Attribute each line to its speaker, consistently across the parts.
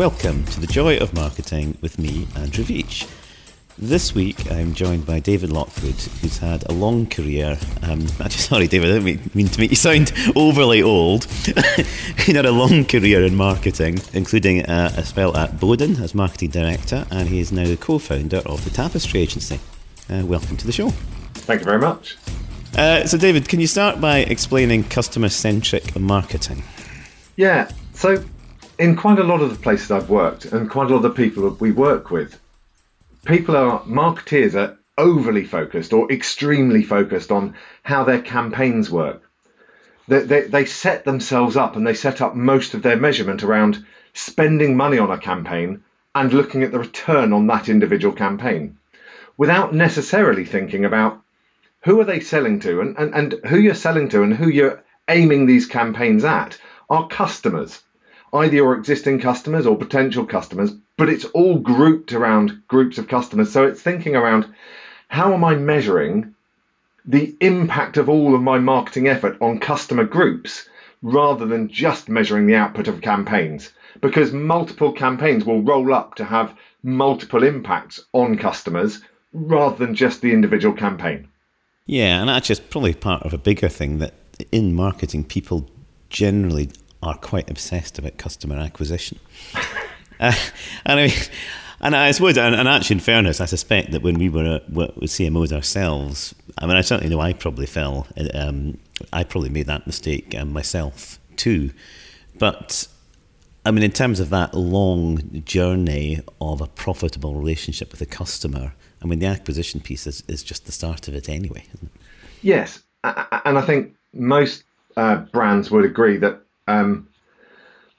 Speaker 1: Welcome to the Joy of Marketing with me, Andrew Veach. This week I'm joined by David Lockwood, who's had a long career. Um, actually, sorry, David, I don't mean to make you sound overly old. he had a long career in marketing, including a, a spell at Boden as marketing director, and he is now the co founder of the Tapestry Agency. Uh, welcome to the show.
Speaker 2: Thank you very much.
Speaker 1: Uh, so, David, can you start by explaining customer centric marketing?
Speaker 2: Yeah. So, in quite a lot of the places I've worked and quite a lot of the people that we work with, people are marketeers are overly focused or extremely focused on how their campaigns work. They, they, they set themselves up and they set up most of their measurement around spending money on a campaign and looking at the return on that individual campaign without necessarily thinking about who are they selling to and, and, and who you're selling to and who you're aiming these campaigns at are customers either your existing customers or potential customers, but it's all grouped around groups of customers. So it's thinking around how am I measuring the impact of all of my marketing effort on customer groups rather than just measuring the output of campaigns because multiple campaigns will roll up to have multiple impacts on customers rather than just the individual campaign.
Speaker 1: Yeah, and that's just probably part of a bigger thing that in marketing people generally are quite obsessed about customer acquisition. uh, and I mean, and I suppose, and, actually, in fairness, I suspect that when we were with CMOs ourselves, I mean, I certainly know I probably fell. Um, I probably made that mistake um, myself too. But I mean, in terms of that long journey of a profitable relationship with a customer, I mean, the acquisition piece is, is just the start of it anyway. It?
Speaker 2: Yes, and I think most uh, brands would agree that um,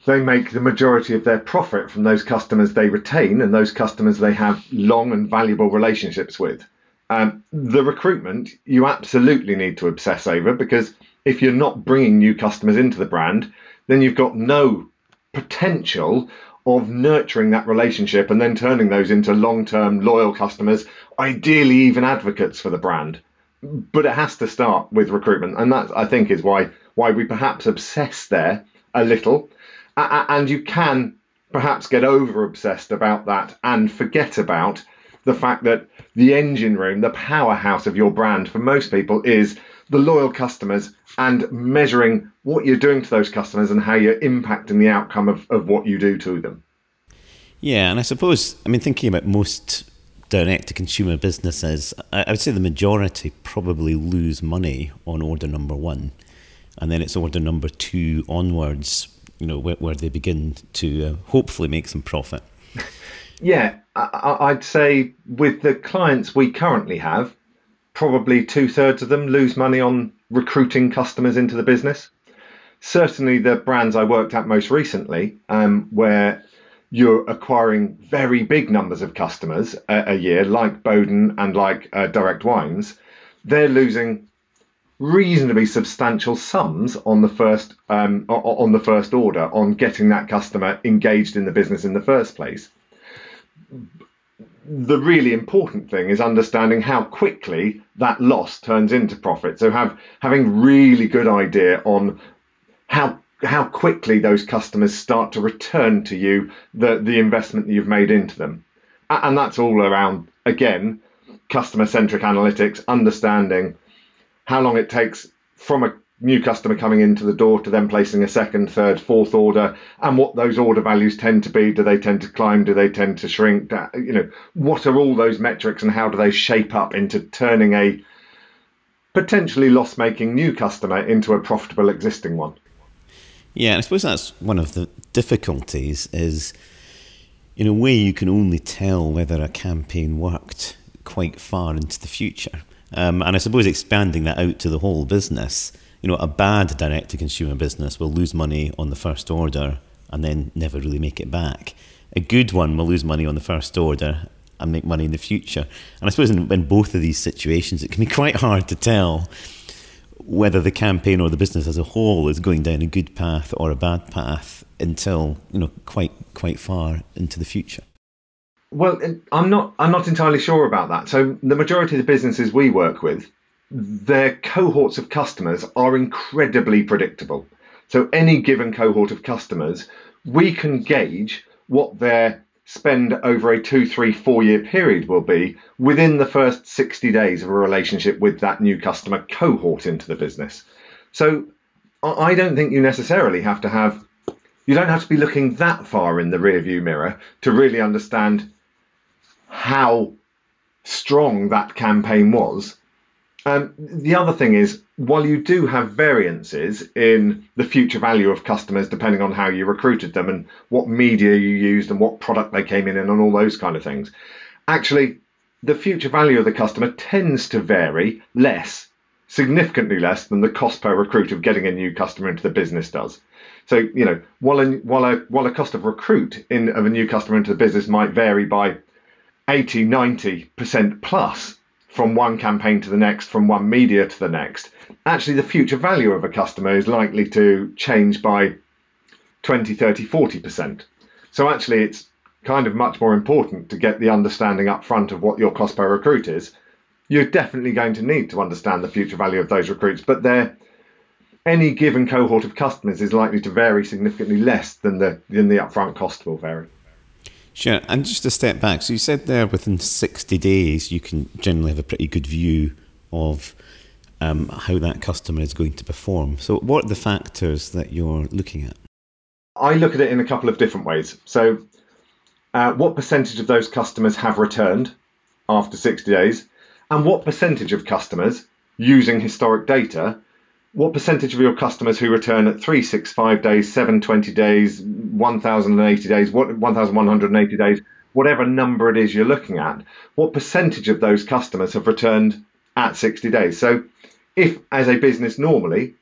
Speaker 2: they make the majority of their profit from those customers they retain and those customers they have long and valuable relationships with. Um, the recruitment you absolutely need to obsess over because if you're not bringing new customers into the brand, then you've got no potential of nurturing that relationship and then turning those into long term loyal customers, ideally even advocates for the brand. But it has to start with recruitment, and that I think is why why we perhaps obsess there a little. And you can perhaps get over obsessed about that and forget about the fact that the engine room, the powerhouse of your brand for most people is the loyal customers and measuring what you're doing to those customers and how you're impacting the outcome of, of what you do to them.
Speaker 1: Yeah, and I suppose, I mean, thinking about most direct to consumer businesses, I, I would say the majority probably lose money on order number one and then it's order number two onwards, you know, where, where they begin to uh, hopefully make some profit.
Speaker 2: Yeah, I, would say with the clients we currently have, probably two thirds of them lose money on recruiting customers into the business. Certainly, the brands I worked at most recently, um, where you're acquiring very big numbers of customers a, a year, like Boden and like uh, Direct Wines, they're losing reasonably substantial sums on the first um, on the first order on getting that customer engaged in the business in the first place. The really important thing is understanding how quickly that loss turns into profit. So have having really good idea on how how quickly those customers start to return to you the the investment that you've made into them, and that's all around again customer centric analytics, understanding how long it takes from a new customer coming into the door to then placing a second, third, fourth order, and what those order values tend to be. Do they tend to climb? Do they tend to shrink? You know, what are all those metrics, and how do they shape up into turning a potentially loss-making new customer into a profitable existing one?
Speaker 1: Yeah, I suppose that's one of the difficulties. Is in a way you can only tell whether a campaign worked quite far into the future um, and I suppose expanding that out to the whole business, you know, a bad direct to consumer business will lose money on the first order and then never really make it back. A good one will lose money on the first order and make money in the future. And I suppose in, in both of these situations, it can be quite hard to tell whether the campaign or the business as a whole is going down a good path or a bad path until you know quite quite far into the future.
Speaker 2: Well, I'm not. I'm not entirely sure about that. So the majority of the businesses we work with, their cohorts of customers are incredibly predictable. So any given cohort of customers, we can gauge what their spend over a two, three, four year period will be within the first 60 days of a relationship with that new customer cohort into the business. So I don't think you necessarily have to have, you don't have to be looking that far in the rearview mirror to really understand how strong that campaign was. Um, the other thing is, while you do have variances in the future value of customers depending on how you recruited them and what media you used and what product they came in and all those kind of things, actually, the future value of the customer tends to vary less, significantly less than the cost per recruit of getting a new customer into the business does. So, you know, while a, while a, while a cost of recruit in, of a new customer into the business might vary by 80, 90% plus from one campaign to the next, from one media to the next, actually the future value of a customer is likely to change by 20, 30, 40%. So actually, it's kind of much more important to get the understanding up front of what your cost per recruit is. You're definitely going to need to understand the future value of those recruits, but they're any given cohort of customers is likely to vary significantly less than the than the upfront cost will vary.
Speaker 1: Sure. And just a step back, so you said there within 60 days, you can generally have a pretty good view of um, how that customer is going to perform. So, what are the factors that you're looking at?
Speaker 2: I look at it in a couple of different ways. So, uh, what percentage of those customers have returned after 60 days? And what percentage of customers using historic data what percentage of your customers who return at 365 days, 720 days, 1080 days, 1180 days, whatever number it is you're looking at, what percentage of those customers have returned at 60 days? So, if as a business normally,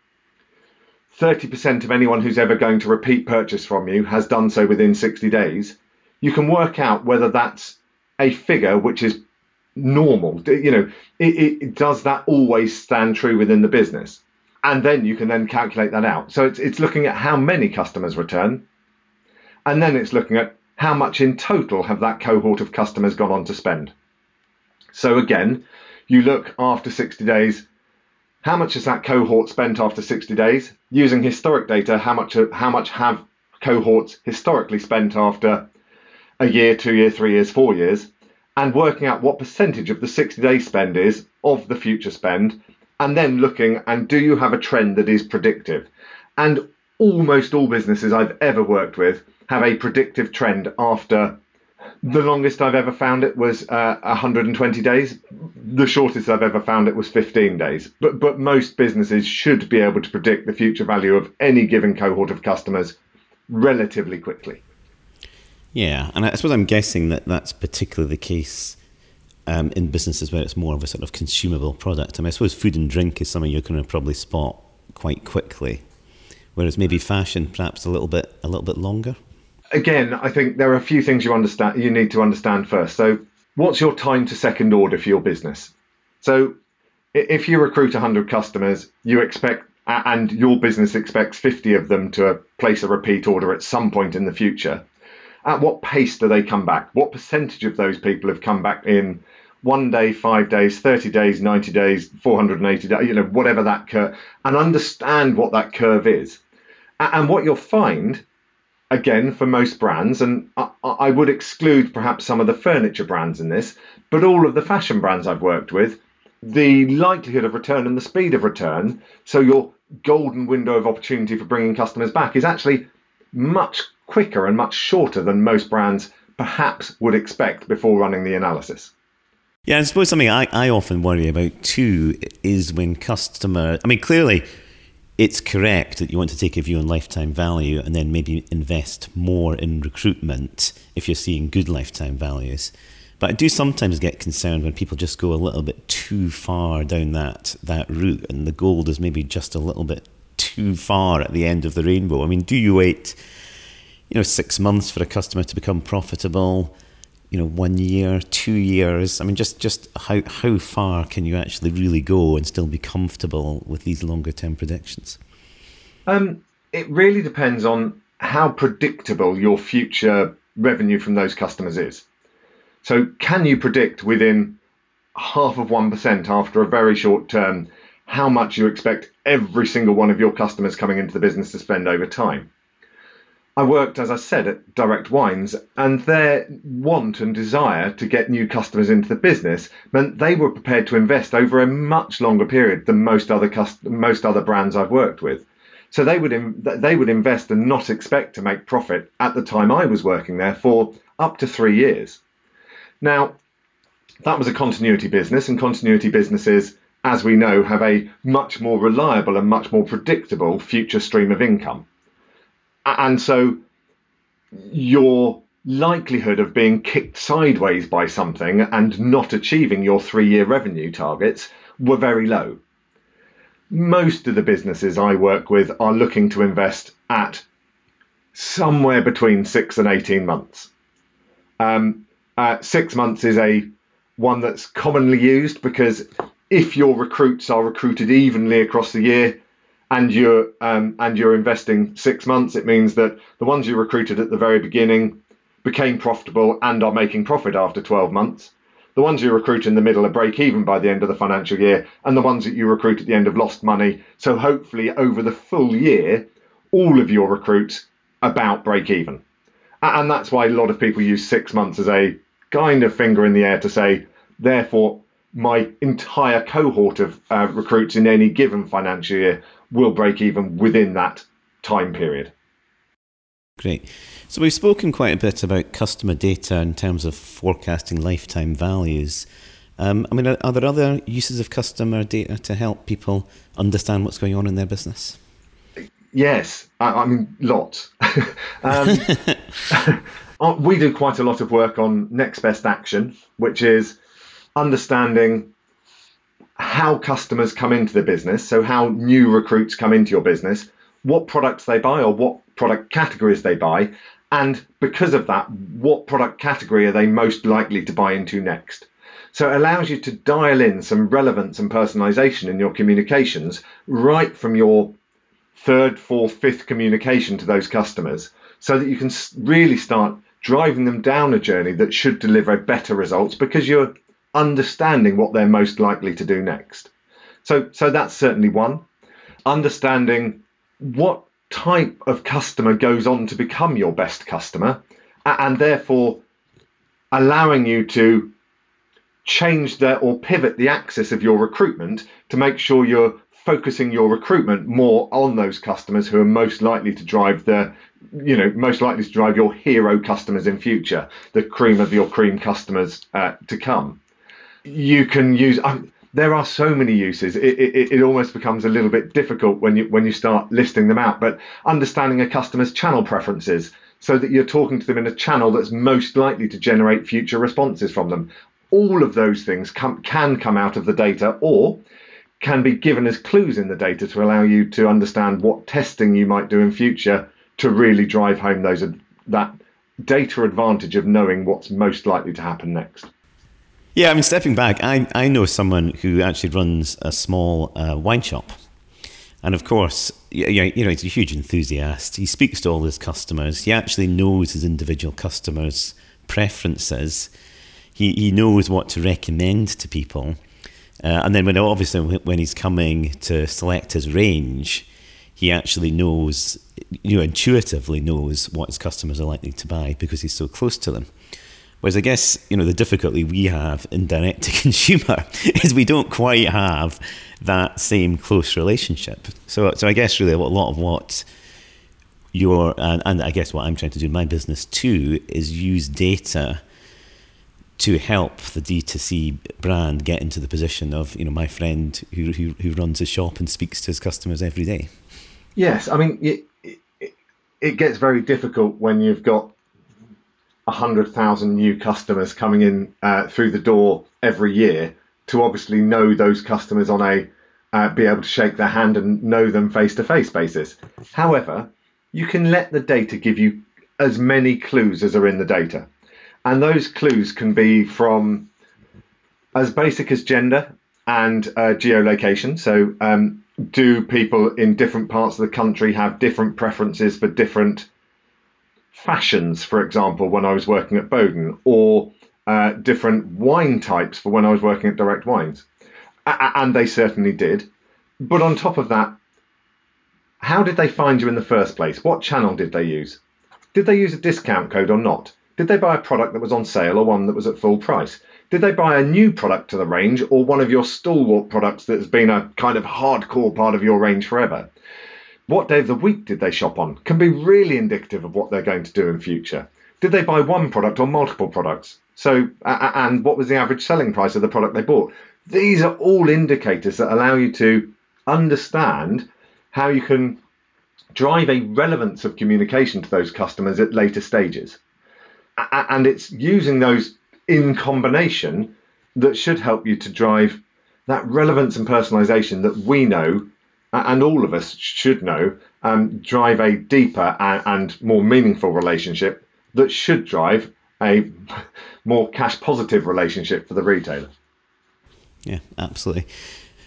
Speaker 2: 30% of anyone who's ever going to repeat purchase from you has done so within 60 days, you can work out whether that's a figure which is normal. You know, it, it, does that always stand true within the business? And then you can then calculate that out. So it's, it's looking at how many customers return, and then it's looking at how much in total have that cohort of customers gone on to spend. So again, you look after 60 days, how much has that cohort spent after 60 days? Using historic data, how much how much have cohorts historically spent after a year, two years, three years, four years, and working out what percentage of the 60 day spend is of the future spend and then looking and do you have a trend that is predictive? And almost all businesses I've ever worked with have a predictive trend after the longest I've ever found it was uh, 120 days. The shortest I've ever found it was 15 days. But but most businesses should be able to predict the future value of any given cohort of customers relatively quickly.
Speaker 1: Yeah, and I suppose I'm guessing that that's particularly the case um, in businesses where it's more of a sort of consumable product. I mean, I suppose food and drink is something you're going to probably spot quite quickly, whereas maybe fashion perhaps a little bit a little bit longer.
Speaker 2: Again, I think there are a few things you understand you need to understand first. So, what's your time to second order for your business? So, if you recruit 100 customers, you expect and your business expects 50 of them to place a repeat order at some point in the future. At what pace do they come back? What percentage of those people have come back in one day, five days, 30 days, 90 days, 480 days, you know, whatever that curve, and understand what that curve is. And what you'll find, again, for most brands, and I would exclude perhaps some of the furniture brands in this, but all of the fashion brands I've worked with, the likelihood of return and the speed of return, so your golden window of opportunity for bringing customers back is actually much quicker and much shorter than most brands perhaps would expect before running the analysis.
Speaker 1: Yeah, I suppose something I, I often worry about too is when customer. I mean, clearly, it's correct that you want to take a view on lifetime value and then maybe invest more in recruitment if you're seeing good lifetime values. But I do sometimes get concerned when people just go a little bit too far down that that route, and the gold is maybe just a little bit too far at the end of the rainbow. I mean, do you wait, you know, six months for a customer to become profitable? you know one year two years. I mean just just how how far can you actually really go and still be comfortable with these longer term predictions?
Speaker 2: Um, it really depends on how predictable your future revenue from those customers is. So can you predict within half of 1% after a very short term how much you expect every single one of your customers coming into the business to spend over time I worked, as I said, at Direct Wines, and their want and desire to get new customers into the business meant they were prepared to invest over a much longer period than most other cust- most other brands I've worked with. So they would they would invest and not expect to make profit at the time I was working there for up to three years. Now, that was a continuity business, and continuity businesses, as we know, have a much more reliable and much more predictable future stream of income. And so your likelihood of being kicked sideways by something and not achieving your three year revenue targets were very low. Most of the businesses I work with are looking to invest at somewhere between six and 18 months. Um, uh, six months is a one that's commonly used because if your recruits are recruited evenly across the year and you're um, and you're investing six months, it means that the ones you recruited at the very beginning became profitable and are making profit after 12 months. The ones you recruit in the middle are break even by the end of the financial year, and the ones that you recruit at the end have lost money. So hopefully, over the full year, all of your recruits about break even. And that's why a lot of people use six months as a kind of finger in the air to say, therefore, my entire cohort of uh, recruits in any given financial year will break even within that time period.
Speaker 1: Great. So we've spoken quite a bit about customer data in terms of forecasting lifetime values. Um, I mean, are, are, there other uses of customer data to help people understand what's going on in their business?
Speaker 2: Yes, I, I mean lots. um, uh, we do quite a lot of work on next best action, which is understanding how customers come into the business, so how new recruits come into your business, what products they buy or what product categories they buy, and because of that, what product category are they most likely to buy into next. So it allows you to dial in some relevance and personalization in your communications right from your third, fourth, fifth communication to those customers so that you can really start driving them down a journey that should deliver better results because you're understanding what they're most likely to do next. So, so that's certainly one. Understanding what type of customer goes on to become your best customer, and therefore allowing you to change the or pivot the axis of your recruitment to make sure you're focusing your recruitment more on those customers who are most likely to drive the you know most likely to drive your hero customers in future the cream of your cream customers uh, to come you can use. There are so many uses. It, it, it almost becomes a little bit difficult when you when you start listing them out. But understanding a customer's channel preferences, so that you're talking to them in a channel that's most likely to generate future responses from them. All of those things can come out of the data, or can be given as clues in the data to allow you to understand what testing you might do in future to really drive home those that data advantage of knowing what's most likely to happen next.
Speaker 1: Yeah, I mean, stepping back, I, I know someone who actually runs a small uh, wine shop. And of course, you know, he's a huge enthusiast. He speaks to all his customers. He actually knows his individual customers' preferences. He, he knows what to recommend to people. Uh, and then when obviously when he's coming to select his range, he actually knows, you know, intuitively knows what his customers are likely to buy because he's so close to them. Whereas I guess you know the difficulty we have in direct to consumer is we don't quite have that same close relationship. So so I guess really a lot of what your and, and I guess what I'm trying to do in my business too is use data to help the D2C brand get into the position of you know my friend who who, who runs a shop and speaks to his customers every day.
Speaker 2: Yes, I mean it, it, it gets very difficult when you've got 100,000 new customers coming in uh, through the door every year to obviously know those customers on a uh, be able to shake their hand and know them face to face basis. However, you can let the data give you as many clues as are in the data. And those clues can be from as basic as gender and uh, geolocation. So, um, do people in different parts of the country have different preferences for different fashions, for example, when I was working at Boden, or uh, different wine types for when I was working at Direct Wines. A- and they certainly did. But on top of that, how did they find you in the first place? What channel did they use? Did they use a discount code or not? Did they buy a product that was on sale or one that was at full price? Did they buy a new product to the range or one of your stalwart products that's been a kind of hardcore part of your range forever? What day of the week did they shop on can be really indicative of what they're going to do in future. Did they buy one product or multiple products? So, and what was the average selling price of the product they bought? These are all indicators that allow you to understand how you can drive a relevance of communication to those customers at later stages. And it's using those in combination that should help you to drive that relevance and personalization that we know and all of us should know um, drive a deeper and, and more meaningful relationship that should drive a more cash positive relationship for the retailer.
Speaker 1: Yeah, absolutely.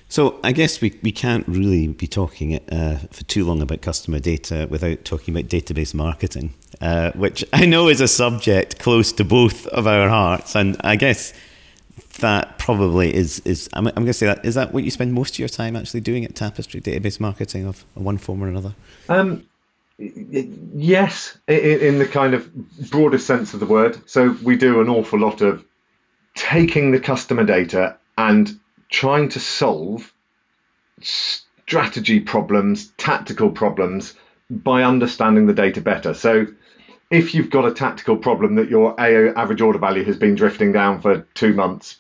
Speaker 1: So I guess we, we can't really be talking uh, for too long about customer data without talking about database marketing, uh, which I know is a subject close to both of our hearts. And I guess that probably is, is I'm, I'm going to say that, is that what you spend most of your time actually doing at Tapestry, database marketing of one form or another? Um,
Speaker 2: yes, in, the kind of broadest sense of the word. So we do an awful lot of taking the customer data and trying to solve strategy problems, tactical problems by understanding the data better. So if you've got a tactical problem that your average order value has been drifting down for two months,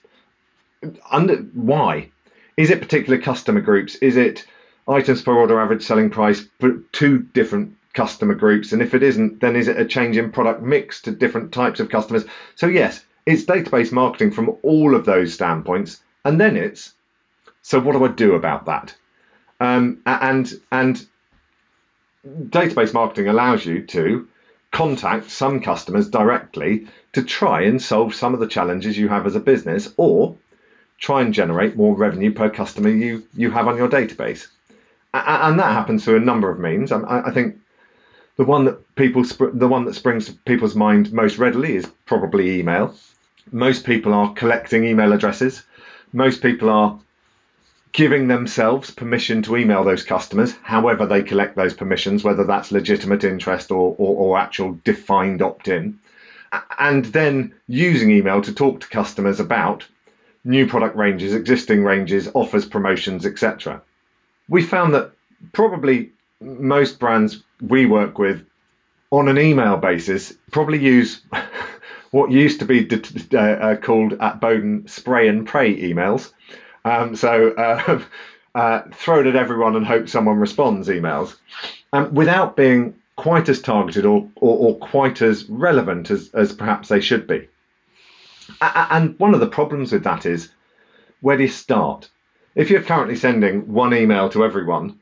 Speaker 2: under why? Is it particular customer groups? Is it items per order average selling price for two different customer groups? And if it isn't, then is it a change in product mix to different types of customers? So yes, it's database marketing from all of those standpoints. And then it's so what do I do about that? Um, and and database marketing allows you to contact some customers directly to try and solve some of the challenges you have as a business, or try and generate more revenue per customer you you have on your database. And that happens through a number of means. I, think the one that people the one that springs to people's mind most readily is probably email. Most people are collecting email addresses most people are giving themselves permission to email those customers, however they collect those permissions, whether that's legitimate interest or, or, or actual defined opt in, and then using email to talk to customers about new product ranges, existing ranges, offers, promotions, etc. We found that probably most brands we work with on an email basis probably use what used to be uh, uh, called at Boden spray and pray emails. Um, so uh, uh, throw it at everyone and hope someone responds emails um, without being quite as targeted or, or, or quite as relevant as, as perhaps they should be. And one of the problems with that is where do you start? If you're currently sending one email to everyone,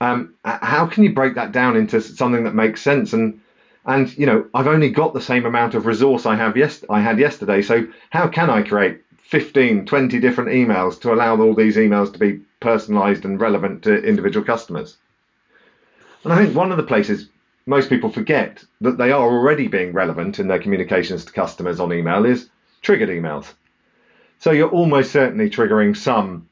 Speaker 2: um, how can you break that down into something that makes sense and and you know I've only got the same amount of resource I have yes I had yesterday so how can I create 15 20 different emails to allow all these emails to be personalized and relevant to individual customers. And I think one of the places most people forget that they are already being relevant in their communications to customers on email is triggered emails. So you're almost certainly triggering some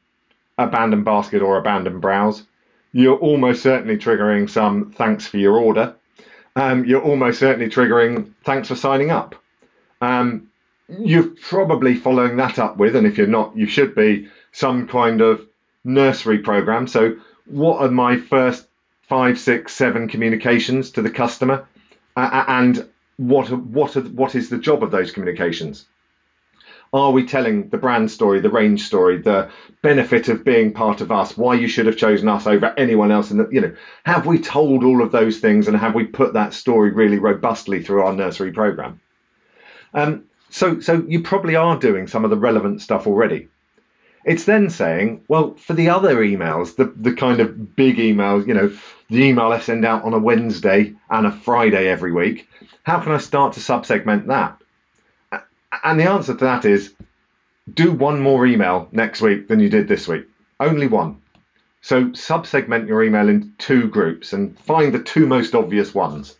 Speaker 2: abandoned basket or abandoned browse. You're almost certainly triggering some thanks for your order. Um, you're almost certainly triggering thanks for signing up. Um, you're probably following that up with, and if you're not, you should be some kind of nursery program. So, what are my first five, six, seven communications to the customer, uh, and what what are, what is the job of those communications? Are we telling the brand story, the range story, the benefit of being part of us, why you should have chosen us over anyone else? And you know, have we told all of those things and have we put that story really robustly through our nursery program? Um, so, so you probably are doing some of the relevant stuff already. It's then saying, well, for the other emails, the, the kind of big emails, you know, the email I send out on a Wednesday and a Friday every week, how can I start to subsegment that? And the answer to that is do one more email next week than you did this week. Only one. So subsegment your email in two groups and find the two most obvious ones.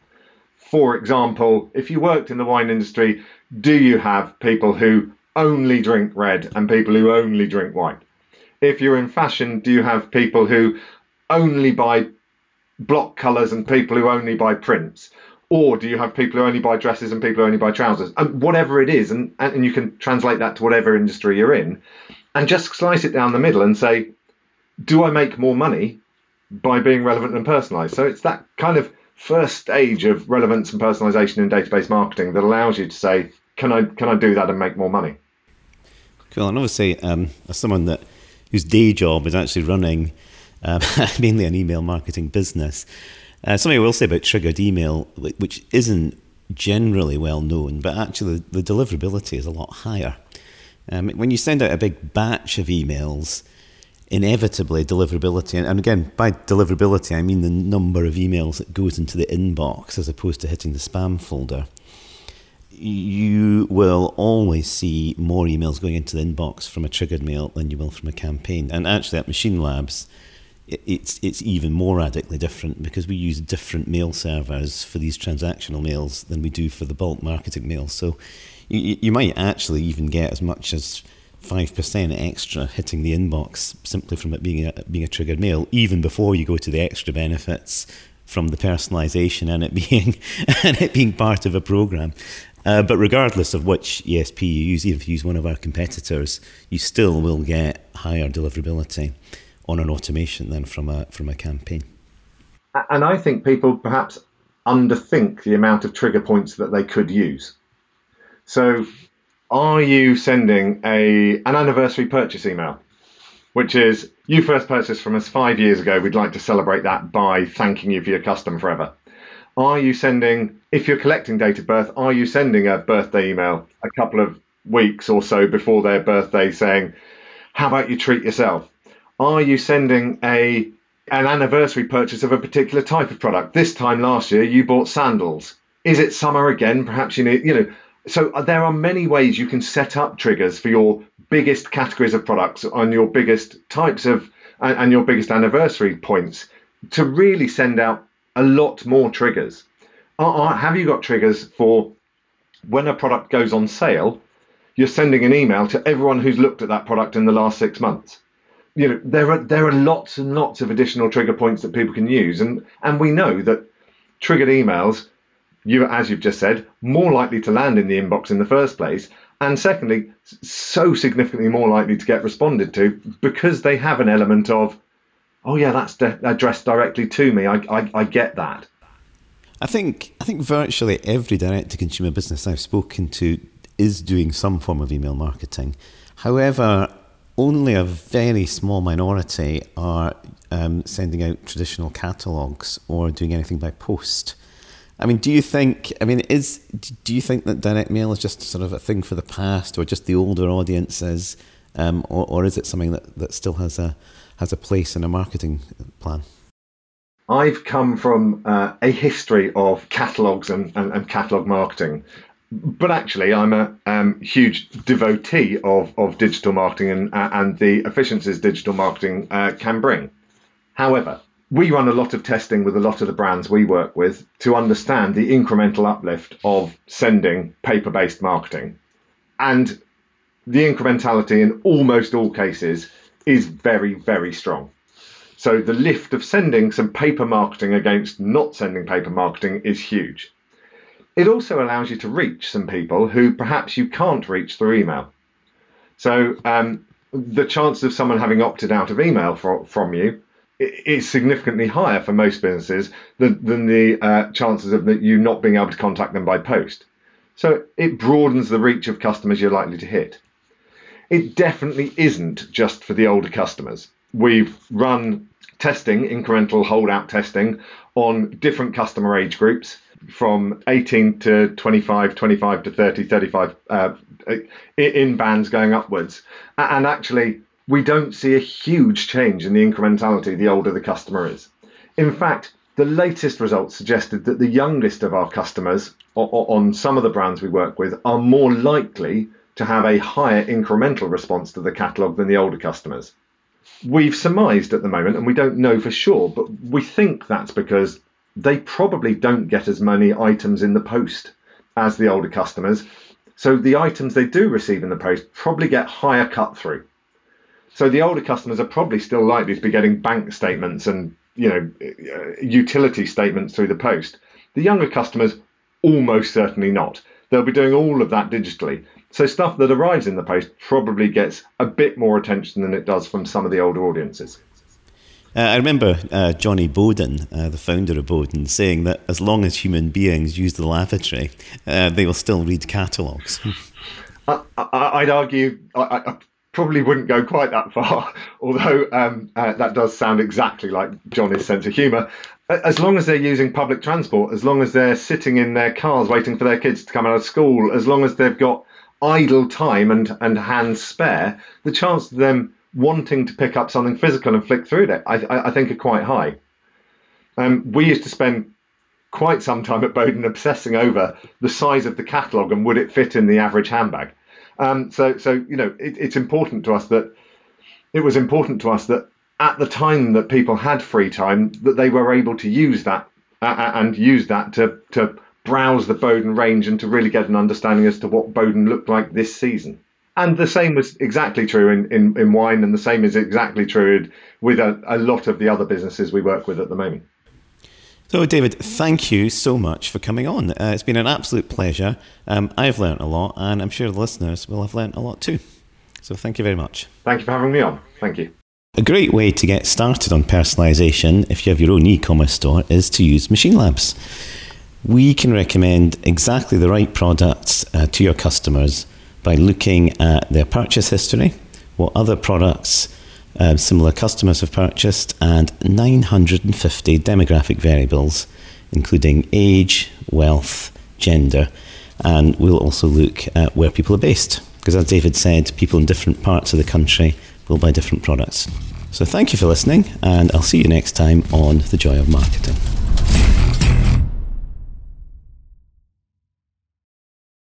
Speaker 2: For example, if you worked in the wine industry, do you have people who only drink red and people who only drink white? If you're in fashion, do you have people who only buy block colours and people who only buy prints? Or do you have people who only buy dresses and people who only buy trousers? And whatever it is, and, and you can translate that to whatever industry you're in, and just slice it down the middle and say, do I make more money by being relevant and personalized? So it's that kind of first stage of relevance and personalisation in database marketing that allows you to say, can I can I do that and make more money?
Speaker 1: Cool. And obviously, um, as someone that whose day job is actually running um, mainly an email marketing business, uh, something I will say about triggered email, which isn't generally well known, but actually the deliverability is a lot higher. Um, when you send out a big batch of emails, inevitably deliverability, and again, by deliverability, I mean the number of emails that goes into the inbox as opposed to hitting the spam folder. You will always see more emails going into the inbox from a triggered mail than you will from a campaign. And actually, at Machine Labs, it's it's even more radically different because we use different mail servers for these transactional mails than we do for the bulk marketing mails. So you, you might actually even get as much as five percent extra hitting the inbox simply from it being a being a triggered mail, even before you go to the extra benefits from the personalization and it being and it being part of a program. Uh, but regardless of which ESP you use, even if you use one of our competitors, you still will get higher deliverability on an automation than from a from a campaign.
Speaker 2: And I think people perhaps underthink the amount of trigger points that they could use. So, are you sending a an anniversary purchase email, which is you first purchased from us five years ago? We'd like to celebrate that by thanking you for your custom forever. Are you sending, if you're collecting date of birth, are you sending a birthday email a couple of weeks or so before their birthday saying, "How about you treat yourself"? Are you sending a an anniversary purchase of a particular type of product? This time last year, you bought sandals. Is it summer again? Perhaps you need, you know. So uh, there are many ways you can set up triggers for your biggest categories of products on your biggest types of and, and your biggest anniversary points to really send out a lot more triggers. Uh, uh, have you got triggers for when a product goes on sale? You're sending an email to everyone who's looked at that product in the last six months you know there are there are lots and lots of additional trigger points that people can use and and we know that triggered emails you as you've just said more likely to land in the inbox in the first place and secondly so significantly more likely to get responded to because they have an element of oh yeah that's de- addressed directly to me I, I, I get that
Speaker 1: I think I think virtually every direct to consumer business I've spoken to is doing some form of email marketing however only a very small minority are um, sending out traditional catalogues or doing anything by post. I mean, do you think? I mean, is do you think that direct mail is just sort of a thing for the past, or just the older audiences, um, or, or is it something that, that still has a has a place in a marketing plan?
Speaker 2: I've come from uh, a history of catalogues and, and, and catalogue marketing but actually, I'm a um, huge devotee of, of digital marketing and, uh, and the efficiencies digital marketing uh, can bring. However, we run a lot of testing with a lot of the brands we work with to understand the incremental uplift of sending paper based marketing. And the incrementality in almost all cases is very, very strong. So the lift of sending some paper marketing against not sending paper marketing is huge. It also allows you to reach some people who perhaps you can't reach through email. So um, the chance of someone having opted out of email for, from you is significantly higher for most businesses than, than the uh, chances of you not being able to contact them by post. So it broadens the reach of customers you're likely to hit. It definitely isn't just for the older customers. We've run testing, incremental holdout testing, on different customer age groups from 18 to 25, 25 to 30, 35 uh, in bands going upwards. And actually, we don't see a huge change in the incrementality the older the customer is. In fact, the latest results suggested that the youngest of our customers on some of the brands we work with are more likely to have a higher incremental response to the catalogue than the older customers. We've surmised at the moment, and we don't know for sure, but we think that's because they probably don't get as many items in the post as the older customers. So the items they do receive in the post probably get higher cut through. So the older customers are probably still likely to be getting bank statements and you know, uh, utility statements through the post. The younger customers, almost certainly not. They'll be doing all of that digitally. So stuff that arrives in the post probably gets a bit more attention than it does from some of the older audiences.
Speaker 1: Uh, I remember uh, Johnnie Boden, uh, the founder of Boden, saying that as long as human beings use the lavatory, uh, they will still read catalogues.
Speaker 2: I, would argue, I, I, probably wouldn't go quite that far, although um, uh, that does sound exactly like Johnnie's sense of humour. As long as they're using public transport, as long as they're sitting in their cars waiting for their kids to come out of school, as long as they've got idle time and, and hands spare, the chance of them wanting to pick up something physical and flick through it, I, I, think, are quite high. Um, we used to spend quite some time at Boden obsessing over the size of the catalogue and would it fit in the average handbag. Um, so, so you know, it, it's important to us that it was important to us that at the time that people had free time, that they were able to use that uh, uh, and use that to to browse the Boden range and to really get an understanding as to what Boden looked like this season. And the same was exactly true in, in, in wine, and the same is exactly true with a, a lot of the other businesses we work with at the moment.
Speaker 1: So, David, thank you so much for coming on. Uh, it's been an absolute pleasure. Um, I've learnt a lot, and I'm sure the listeners will have learnt a lot too. So, thank you very much.
Speaker 2: Thank you for having me on. Thank you.
Speaker 1: A great way to get started on personalisation, if you have your own e commerce store, is to use Machine Labs. We can recommend exactly the right products uh, to your customers by looking at their purchase history, what other products um, similar customers have purchased, and 950 demographic variables, including age, wealth, gender, and we'll also look at where people are based. Because as David said, people in different parts of the country will buy different products. So thank you for listening, and I'll see you next time on The Joy of Marketing.